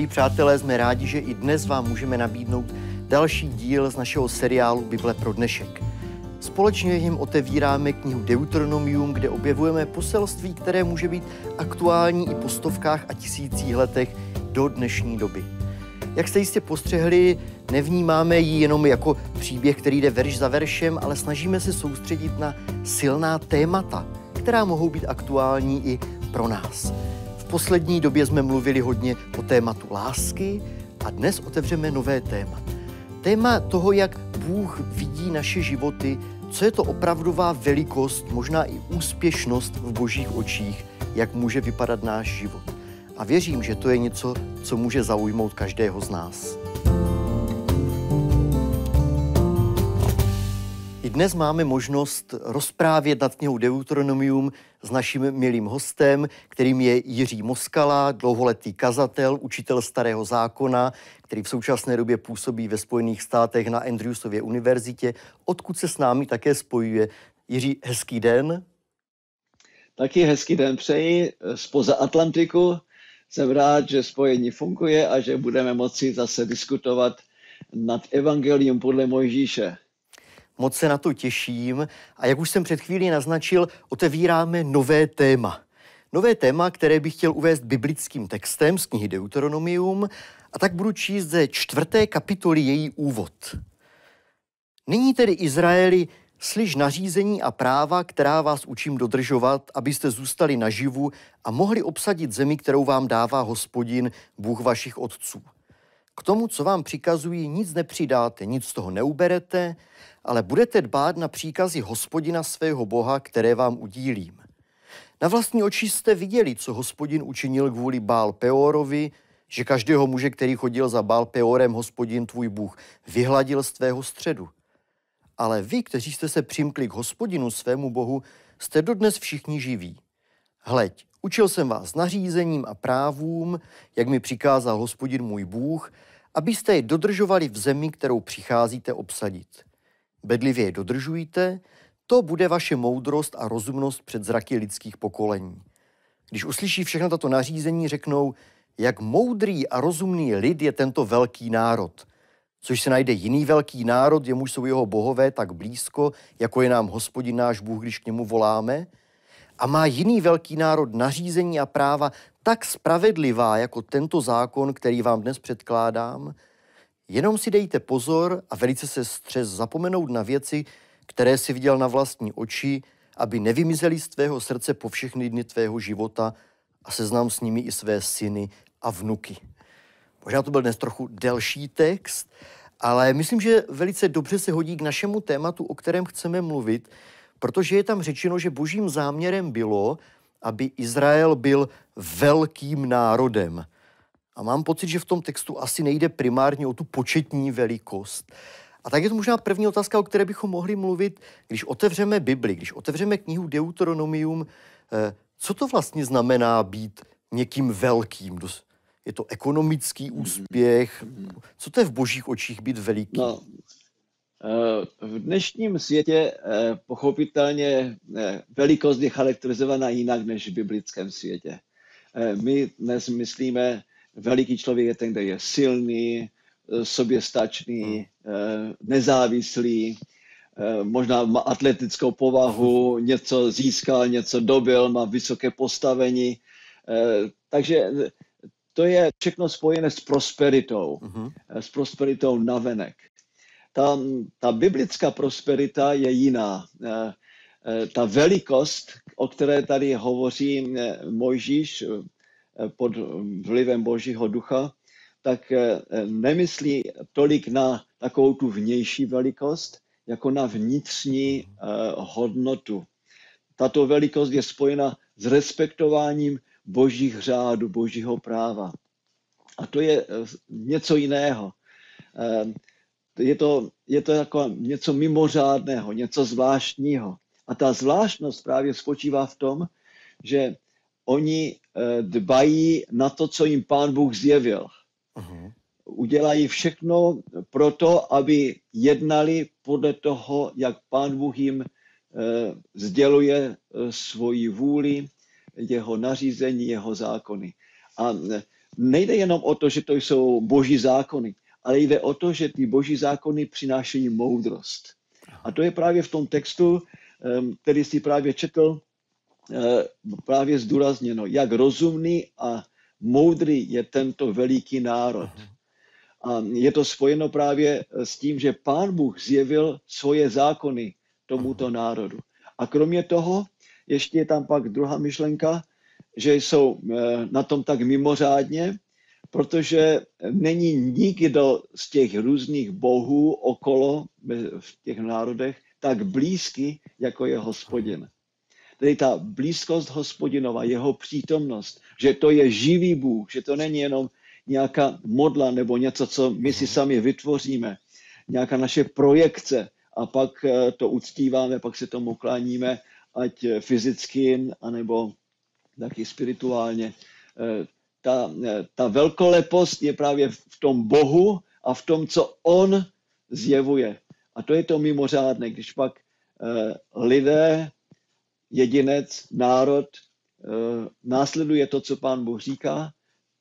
Milí přátelé, jsme rádi, že i dnes vám můžeme nabídnout další díl z našeho seriálu Bible pro dnešek. Společně jim otevíráme knihu Deuteronomium, kde objevujeme poselství, které může být aktuální i po stovkách a tisících letech do dnešní doby. Jak jste jistě postřehli, nevnímáme ji jenom jako příběh, který jde verš za veršem, ale snažíme se soustředit na silná témata, která mohou být aktuální i pro nás. Poslední době jsme mluvili hodně o tématu lásky a dnes otevřeme nové téma. Téma toho, jak Bůh vidí naše životy, co je to opravdová velikost, možná i úspěšnost v božích očích, jak může vypadat náš život. A věřím, že to je něco, co může zaujmout každého z nás. Dnes máme možnost rozprávět nad knihou Deuteronomium s naším milým hostem, kterým je Jiří Moskala, dlouholetý kazatel, učitel starého zákona, který v současné době působí ve Spojených státech na Andrewsově univerzitě, odkud se s námi také spojuje. Jiří, hezký den. Taky hezký den přeji spoza Atlantiku. Jsem rád, že spojení funguje a že budeme moci zase diskutovat nad evangelium podle Mojžíše. Moc se na to těším a jak už jsem před chvílí naznačil, otevíráme nové téma. Nové téma, které bych chtěl uvést biblickým textem z knihy Deuteronomium a tak budu číst ze čtvrté kapitoly její úvod. Nyní tedy Izraeli slyš nařízení a práva, která vás učím dodržovat, abyste zůstali naživu a mohli obsadit zemi, kterou vám dává hospodin, Bůh vašich otců. K tomu, co vám přikazují, nic nepřidáte, nic z toho neuberete, ale budete dbát na příkazy hospodina svého Boha, které vám udílím. Na vlastní oči jste viděli, co hospodin učinil kvůli Bál Peorovi, že každého muže, který chodil za Bál Peorem, hospodin tvůj Bůh, vyhladil z tvého středu. Ale vy, kteří jste se přimkli k hospodinu svému Bohu, jste dodnes všichni živí. Hleď, učil jsem vás nařízením a právům, jak mi přikázal hospodin můj Bůh, abyste je dodržovali v zemi, kterou přicházíte obsadit. Bedlivě je dodržujte, to bude vaše moudrost a rozumnost před zraky lidských pokolení. Když uslyší všechno tato nařízení, řeknou, jak moudrý a rozumný lid je tento velký národ. Což se najde jiný velký národ, jemuž jsou jeho bohové tak blízko, jako je nám hospodin náš Bůh, když k němu voláme. A má jiný velký národ nařízení a práva tak spravedlivá, jako tento zákon, který vám dnes předkládám. Jenom si dejte pozor a velice se střes zapomenout na věci, které si viděl na vlastní oči, aby nevymizeli z tvého srdce po všechny dny tvého života a seznám s nimi i své syny a vnuky. Možná to byl dnes trochu delší text, ale myslím, že velice dobře se hodí k našemu tématu, o kterém chceme mluvit, protože je tam řečeno, že božím záměrem bylo, aby Izrael byl velkým národem. A mám pocit, že v tom textu asi nejde primárně o tu početní velikost. A tak je to možná první otázka, o které bychom mohli mluvit, když otevřeme Bibli, když otevřeme knihu Deuteronomium, eh, co to vlastně znamená být někým velkým? Je to ekonomický úspěch? Co to je v božích očích být veliký? No, v dnešním světě eh, pochopitelně eh, velikost je charakterizovaná jinak než v biblickém světě. My dnes myslíme, veliký člověk je ten, který je silný, soběstačný, hmm. nezávislý, možná má atletickou povahu, něco získal, něco dobil, má vysoké postavení. Takže to je všechno spojené s prosperitou, uh-huh. s prosperitou navenek. Ta, ta biblická prosperita je jiná. Eh, eh, ta velikost, o které tady hovoří Mojžíš pod vlivem Božího ducha, tak nemyslí tolik na takovou tu vnější velikost, jako na vnitřní hodnotu. Tato velikost je spojena s respektováním božích řádů, božího práva. A to je eh, něco jiného. Eh, je to, je to jako něco mimořádného, něco zvláštního. A ta zvláštnost právě spočívá v tom, že oni eh, dbají na to, co jim pán Bůh zjevil. Uh-huh. Udělají všechno pro to, aby jednali podle toho, jak pán Bůh jim sděluje svoji vůli, jeho nařízení, jeho zákony. A nejde jenom o to, že to jsou boží zákony, ale jde o to, že ty boží zákony přinášejí moudrost. A to je právě v tom textu, který jsi právě četl, eh, právě zdůrazněno, jak rozumný a moudrý je tento veliký národ. A je to spojeno právě s tím, že pán Bůh zjevil svoje zákony tomuto národu. A kromě toho, ještě je tam pak druhá myšlenka, že jsou eh, na tom tak mimořádně, protože není nikdo z těch různých bohů okolo v těch národech tak blízký, jako je hospodin. Tedy ta blízkost hospodinova, jeho přítomnost, že to je živý Bůh, že to není jenom nějaká modla nebo něco, co my si sami vytvoříme, nějaká naše projekce a pak eh, to uctíváme, pak se tomu kláníme, ať fyzicky, anebo taky spirituálně. Eh, ta, eh, ta velkolepost je právě v tom Bohu a v tom, co On zjevuje. A to je to mimořádné, když pak uh, lidé, jedinec, národ uh, následuje to, co pán Bůh říká,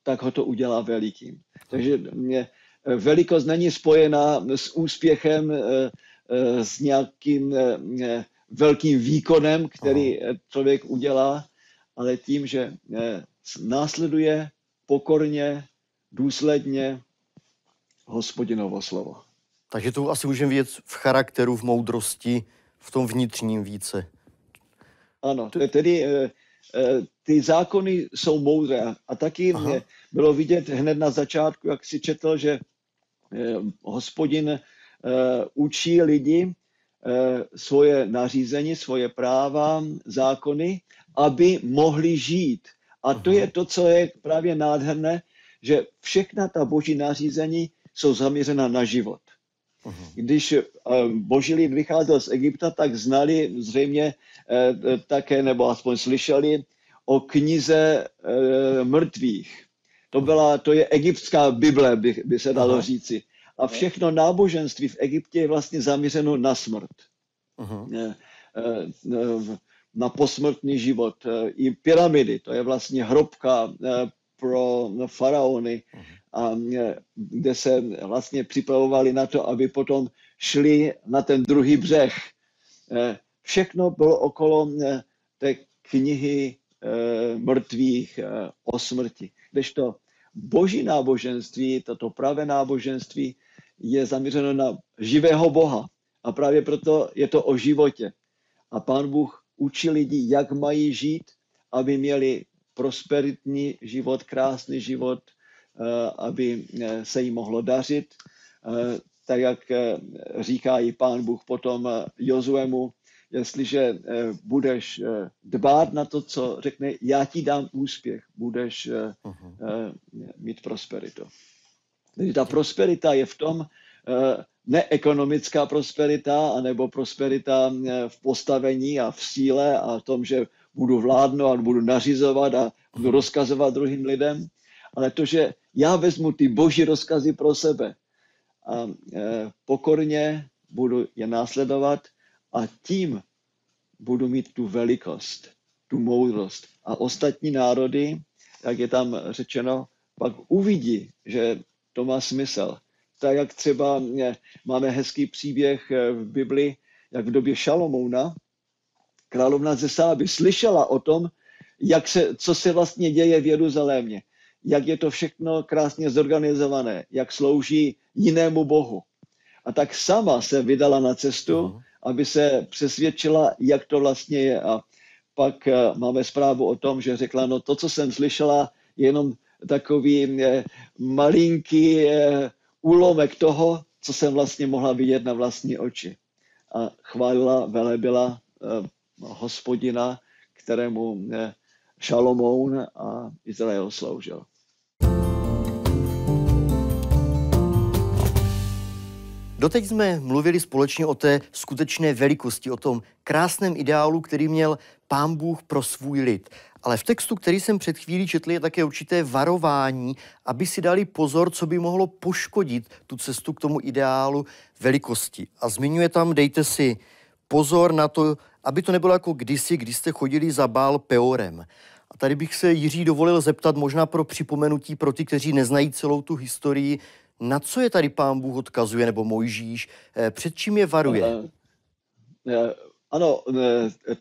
tak ho to udělá velikým. Takže mě, velikost není spojená s úspěchem, s nějakým velkým výkonem, který člověk udělá, ale tím, že následuje pokorně, důsledně hospodinovo slovo. Takže to asi můžeme vidět v charakteru, v moudrosti, v tom vnitřním více. Ano, tedy e, ty zákony jsou moudré. A taky Aha. bylo vidět hned na začátku, jak si četl, že e, hospodin učí lidi svoje nařízení, svoje práva, zákony, aby mohli žít. A to je to, co je právě nádherné, že všechna ta boží nařízení jsou zaměřena na život. Když eh, boží lid vycházel z Egypta, tak znali zřejmě eh, také, nebo aspoň slyšeli o knize eh, mrtvých. To, byla, to je egyptská Bible, by, by se dalo Aha. říci. A všechno náboženství v Egyptě je vlastně zaměřeno na smrt. Aha na posmrtný život. E, I pyramidy, to je vlastně hrobka e, pro faraony, a e, kde se vlastně připravovali na to, aby potom šli na ten druhý břeh. Všechno bylo okolo té knihy mrtvých o smrti. Kdežto boží náboženství, toto pravé náboženství, je zaměřeno na živého Boha. A právě proto je to o životě. A pán Bůh učí lidi, jak mají žít, aby měli prosperitní život, krásný život, eh, aby eh, se jim mohlo dařit. Eh, tak jak říká i pán Bůh potom Jozuemu, jestliže budeš dbát na to, co řekne, já ti dám úspěch, budeš uh-huh. mít prosperitu. Tedy ta prosperita je v tom, neekonomická prosperita, anebo prosperita eh, v postavení a v síle a v tom, že budu vládnout a budu nařizovat a budu rozkazovat druhým lidem, ale to, že já vezmu ty boží rozkazy pro sebe a eh, pokorně budu je následovat a tím budu mít tu velikost, tu moudrost. A ostatní národy, jak je tam řečeno, pak uvidí, že to má smysl tak jak třeba eh, máme hezký příběh eh, v Bibli, jak v době Šalomouna, královna ze Sáby slyšela o tom, jak se, co se vlastně děje v Jeruzalémě, jak je to všechno krásně zorganizované, jak slouží jinému bohu. A tak sama se vydala na cestu, uh-huh. aby se přesvědčila, jak to vlastně je. A pak uh, máme zprávu o tom, že řekla, no to, co jsem slyšela, je jenom takový eh, malinký eh, úlomek toho, co jsem vlastně mohla vidět na vlastní oči. A chválila, velebila eh, hospodina, kterému eh, Šalomoun a Izrael sloužil. Doteď jsme mluvili společně o té skutečné velikosti, o tom krásném ideálu, který měl pán Bůh pro svůj lid. Ale v textu, který jsem před chvílí četl, je také určité varování, aby si dali pozor, co by mohlo poškodit tu cestu k tomu ideálu velikosti. A zmiňuje tam, dejte si pozor na to, aby to nebylo jako kdysi, když jste chodili za bál peorem. A tady bych se Jiří dovolil zeptat možná pro připomenutí pro ty, kteří neznají celou tu historii, na co je tady pán Bůh odkazuje, nebo Mojžíš, eh, před čím je varuje? Eh, ano,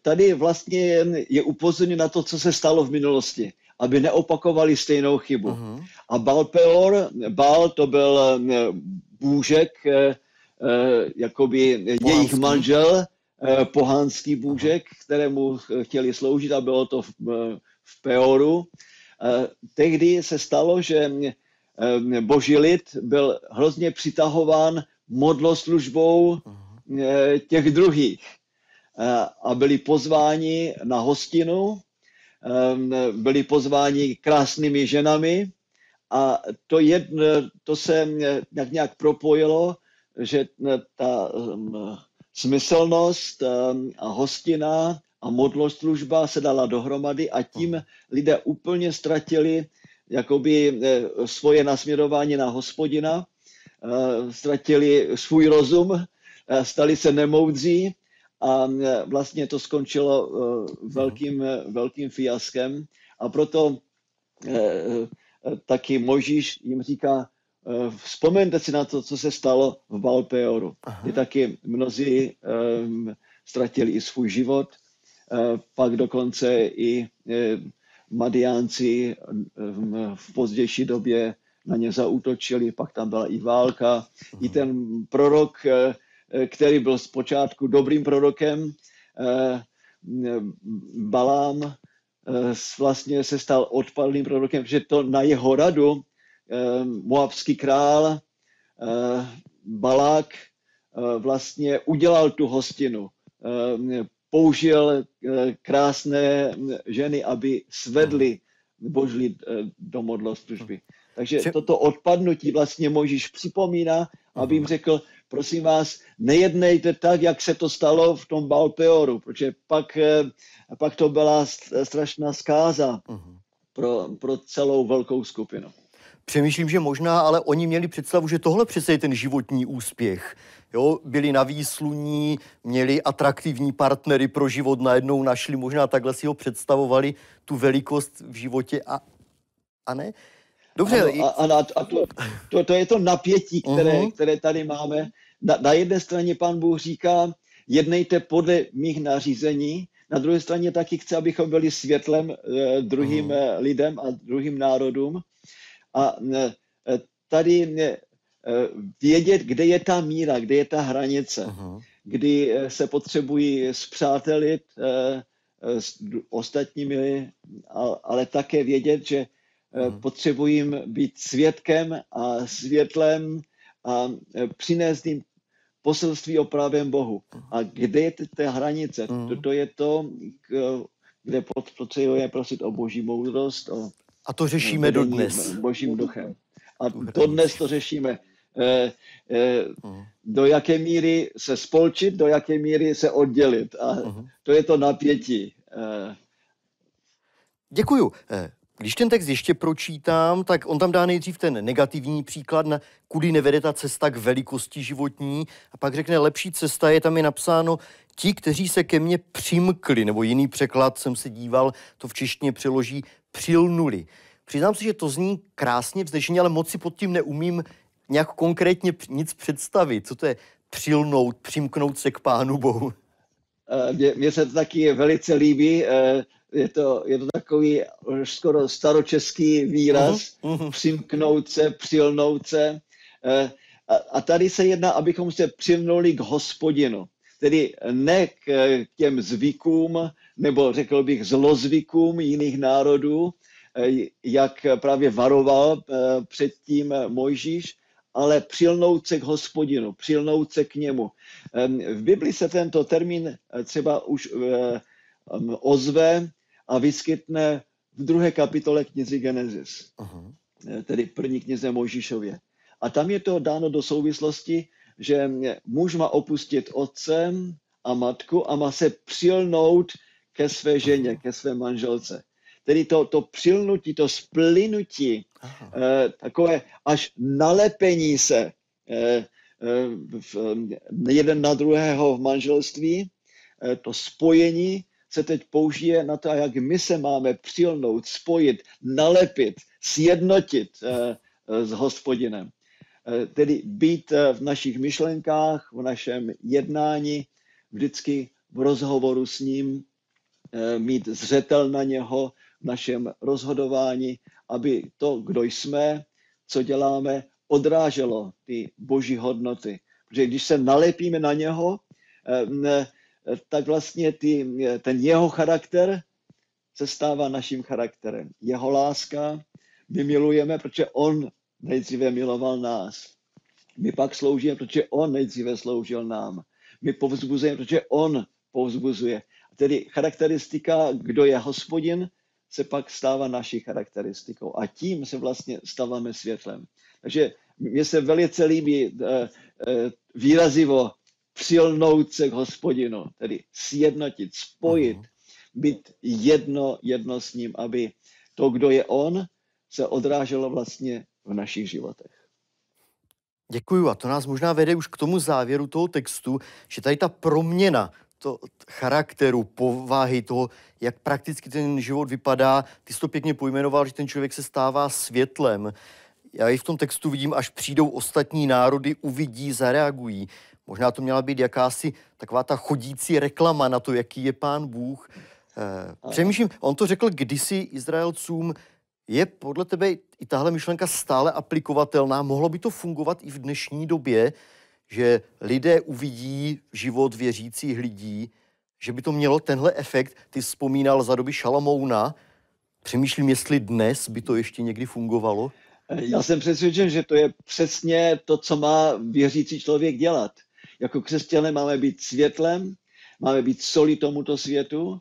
tady vlastně je upozorněno na to, co se stalo v minulosti, aby neopakovali stejnou chybu. Uh-huh. A Baal Peor, Baal to byl bůžek, jakoby Pohanský. jejich manžel, pohánský bůžek, kterému chtěli sloužit a bylo to v, v Peoru. Tehdy se stalo, že boží lid byl hrozně přitahován modloslužbou těch druhých a byli pozváni na hostinu, byli pozváni krásnými ženami a to, jedno, to se nějak, nějak propojilo, že ta smyslnost a hostina a modloslužba se dala dohromady a tím lidé úplně ztratili jakoby svoje nasměrování na hospodina, ztratili svůj rozum, stali se nemoudří a vlastně to skončilo velkým, velkým fiaskem a proto taky Možíš jim říká, vzpomeňte si na to, co se stalo v Balpeoru, kdy taky mnozí um, ztratili i svůj život, uh, pak dokonce i uh, Madiánci um, v pozdější době na ně zautočili, pak tam byla i válka. Uh-huh. I ten prorok, uh, který byl zpočátku dobrým prorokem, uh, Balám, vlastně se stal odpadlým prorokem, že to na jeho radu moabský král Balák vlastně udělal tu hostinu. Použil krásné ženy, aby svedli boží do modloslužby. Takže toto odpadnutí vlastně Možíš připomíná, aby jim řekl, prosím vás, nejednejte tak, jak se to stalo v tom Balpeoru, protože pak, pak to byla strašná zkáza pro, pro celou velkou skupinu. Přemýšlím, že možná, ale oni měli představu, že tohle přece je ten životní úspěch. Jo, byli na výsluní, měli atraktivní partnery pro život, najednou našli, možná takhle si ho představovali, tu velikost v životě a, a ne? Dobře. Ano, a, a, a to, to, to je to napětí, které, uh-huh. které tady máme. Na, na jedné straně pan Bůh říká, jednejte podle mých nařízení, na druhé straně taky chce, abychom byli světlem eh, druhým uh-huh. lidem a druhým národům a e, tady e, vědět, kde je ta míra, kde je ta hranice, uh-huh. kdy se potřebují zpřátelit s ostatními, ale také vědět, že uh-huh. potřebují být svědkem a světlem a přinést jim poselství o právém Bohu. Uh-huh. A kde je ta hranice? Uh-huh. To, to je to, kde potřebujeme prosit o boží moudrost, o a to řešíme dodnes. Božím duchem. A dodnes to řešíme. Eh, eh, mhm. do jaké míry se spolčit, do jaké míry se oddělit. A mhm. to je to napětí. Eh. Děkuju. Když ten text ještě pročítám, tak on tam dá nejdřív ten negativní příklad, na kudy nevede ta cesta k velikosti životní a pak řekne lepší cesta, je tam je napsáno ti, kteří se ke mně přimkli, nebo jiný překlad jsem se díval, to v češtině přeloží přilnuli. Přiznám se, že to zní krásně vznešeně, ale moc si pod tím neumím nějak konkrétně nic představit. Co to je přilnout, přimknout se k Pánu Bohu? Eh, mně se to taky velice líbí. Eh, je to, je to takový skoro staročeský výraz. Uh-huh. Přimknout se, přilnout se. Eh, a tady se jedná, abychom se přimnuli k hospodinu. Tedy ne k těm zvykům, nebo řekl bych zlozvykům jiných národů, eh, jak právě varoval eh, předtím Mojžíš, ale přilnout se k hospodinu, přilnout se k němu. V Bibli se tento termín eh, třeba už ozve a vyskytne v druhé kapitole knihy Genesis, uh-huh. tedy první knize Mojžíšově. A tam je to dáno do souvislosti, že muž má opustit otce a matku a má se přilnout ke své ženě, ke své manželce. Tedy to, to přilnutí, to splynutí, eh, takové až nalepení se eh, eh, jeden na druhého v manželství, to spojení, se teď použije na to, jak my se máme přilnout, spojit, nalepit, sjednotit s hospodinem. Tedy být v našich myšlenkách, v našem jednání, vždycky v rozhovoru s ním, mít zřetel na něho v našem rozhodování, aby to, kdo jsme, co děláme, odráželo ty boží hodnoty. Protože když se nalepíme na něho, tak vlastně ty, ten jeho charakter se stává naším charakterem. Jeho láska, my milujeme, protože on nejdříve miloval nás. My pak sloužíme, protože on nejdříve sloužil nám. My povzbuzujeme, protože on povzbuzuje. Tedy charakteristika, kdo je hospodin, se pak stává naší charakteristikou. A tím se vlastně stáváme světlem. Takže mně se velice líbí uh, uh, výrazivo přilnout se k hospodinu, tedy sjednotit, spojit, být jedno, jedno s ním, aby to, kdo je on, se odráželo vlastně v našich životech. Děkuju a to nás možná vede už k tomu závěru toho textu, že tady ta proměna to charakteru, povahy toho, jak prakticky ten život vypadá, ty jsi to pěkně pojmenoval, že ten člověk se stává světlem. Já i v tom textu vidím, až přijdou ostatní národy, uvidí, zareagují. Možná to měla být jakási taková ta chodící reklama na to, jaký je pán Bůh. Eh, přemýšlím, on to řekl kdysi Izraelcům, je podle tebe i tahle myšlenka stále aplikovatelná? Mohlo by to fungovat i v dnešní době, že lidé uvidí život věřících lidí, že by to mělo tenhle efekt, ty vzpomínal za doby Šalamouna, přemýšlím, jestli dnes by to ještě někdy fungovalo? Já jsem přesvědčen, že to je přesně to, co má věřící člověk dělat. Jako křesťané máme být světlem, máme být soli tomuto světu.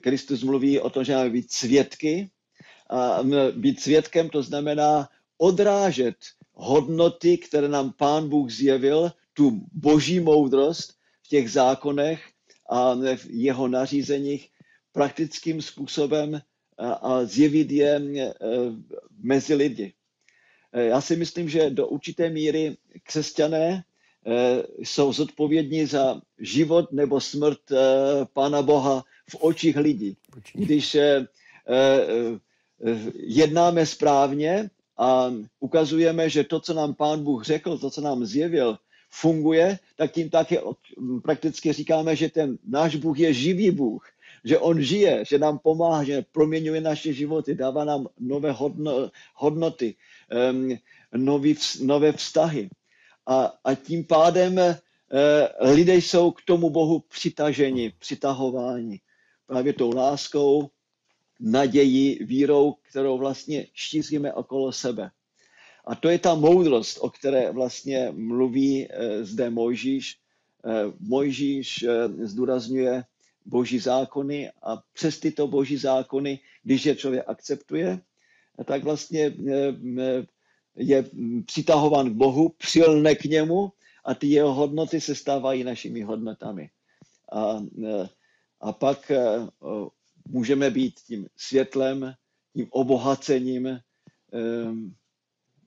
Kristus mluví o tom, že máme být svědky. A být svědkem to znamená odrážet hodnoty, které nám Pán Bůh zjevil, tu boží moudrost v těch zákonech a v jeho nařízeních praktickým způsobem a zjevit je e, mezi lidi. E, já si myslím, že do určité míry křesťané e, jsou zodpovědní za život nebo smrt Pána Boha v očích lidí. Když jednáme správně a ukazujeme, že to, co nám Pán Bůh řekl, to, co nám zjevil, funguje, tak tím taky prakticky říkáme, že ten náš Bůh je živý Bůh, že On žije, že nám pomáhá, že proměňuje naše životy, dává nám nové hodno, hodnoty, um, nový, nové vztahy. A, a tím pádem uh, lidé jsou k tomu Bohu přitaženi, přitahováni právě tou láskou, nadějí, vírou, kterou vlastně šíříme okolo sebe. A to je ta moudrost, o které vlastně mluví eh, zde Mojžíš. Eh, Mojžíš eh, zdůrazňuje boží zákony a přes tyto boží zákony, když je člověk akceptuje, tak vlastně je přitahován k Bohu, přilne k němu a ty jeho hodnoty se stávají našimi hodnotami. A, a pak můžeme být tím světlem, tím obohacením,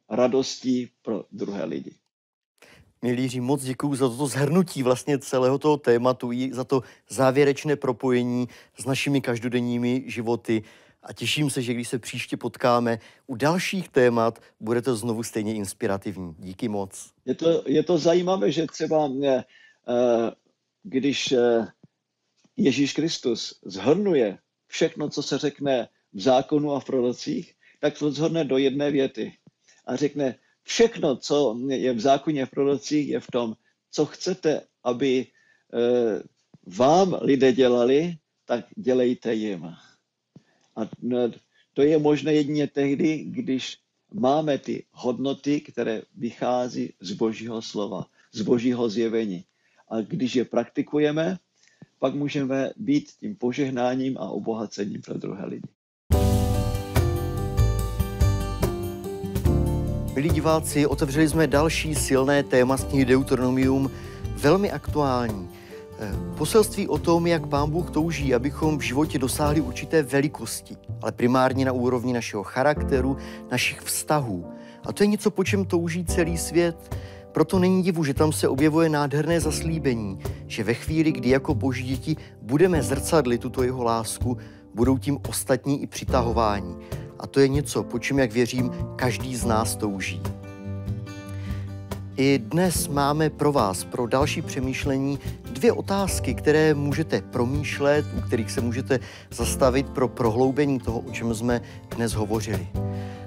radostí pro druhé lidi. Milí Jiří, moc děkuji za toto zhrnutí vlastně celého toho tématu i za to závěrečné propojení s našimi každodenními životy. A těším se, že když se příště potkáme u dalších témat, bude to znovu stejně inspirativní. Díky moc. Je to, je to zajímavé, že třeba mě, eh, když eh, Ježíš Kristus zhrnuje všechno, co se řekne v zákonu a v prorocích, tak to zhrne do jedné věty a řekne, všechno, co je v zákoně v prorocích, je v tom, co chcete, aby eh, vám lidé dělali, tak dělejte jim. A no, to je možné jedině tehdy, když máme ty hodnoty, které vychází z Božího slova, z Božího zjevení. A když je praktikujeme, pak můžeme být tím požehnáním a obohacením pro druhé lidi. Milí diváci, otevřeli jsme další silné téma z knihy Deuteronomium, velmi aktuální. Eh, poselství o tom, jak Pán Bůh touží, abychom v životě dosáhli určité velikosti, ale primárně na úrovni našeho charakteru, našich vztahů. A to je něco, po čem touží celý svět. Proto není divu, že tam se objevuje nádherné zaslíbení, že ve chvíli, kdy jako boží děti budeme zrcadlit tuto jeho lásku, budou tím ostatní i přitahování. A to je něco, po čem, jak věřím, každý z nás touží. I dnes máme pro vás, pro další přemýšlení, dvě otázky, které můžete promýšlet, u kterých se můžete zastavit pro prohloubení toho, o čem jsme dnes hovořili.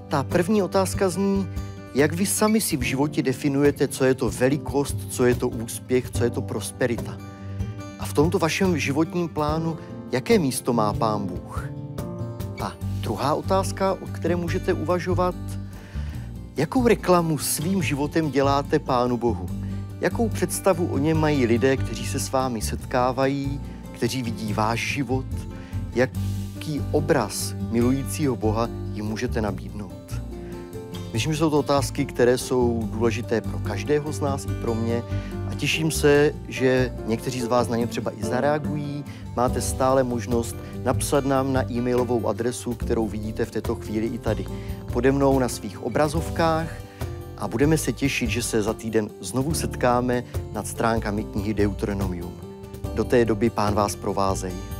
Ta první otázka zní, jak vy sami si v životě definujete, co je to velikost, co je to úspěch, co je to prosperita. A v tomto vašem životním plánu, jaké místo má Pán Bůh? A druhá otázka, o které můžete uvažovat, jakou reklamu svým životem děláte Pánu Bohu? Jakou představu o něm mají lidé, kteří se s vámi setkávají, kteří vidí váš život? Jaký obraz milujícího Boha jim můžete nabídnout? Myslím, že jsou to otázky, které jsou důležité pro každého z nás i pro mě a těším se, že někteří z vás na ně třeba i zareagují. Máte stále možnost napsat nám na e-mailovou adresu, kterou vidíte v této chvíli i tady pode mnou na svých obrazovkách a budeme se těšit, že se za týden znovu setkáme nad stránkami knihy Deuteronomium. Do té doby pán vás provázejí.